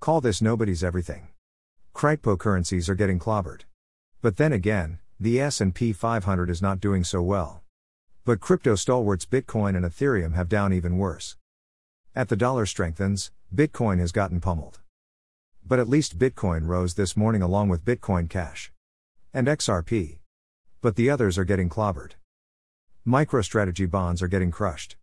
Call this nobody's everything. Cryptocurrencies are getting clobbered. But then again, the S&P 500 is not doing so well. But crypto stalwarts Bitcoin and Ethereum have down even worse. At the dollar strengthens, Bitcoin has gotten pummeled. But at least Bitcoin rose this morning along with Bitcoin Cash and XRP. But the others are getting clobbered. MicroStrategy bonds are getting crushed.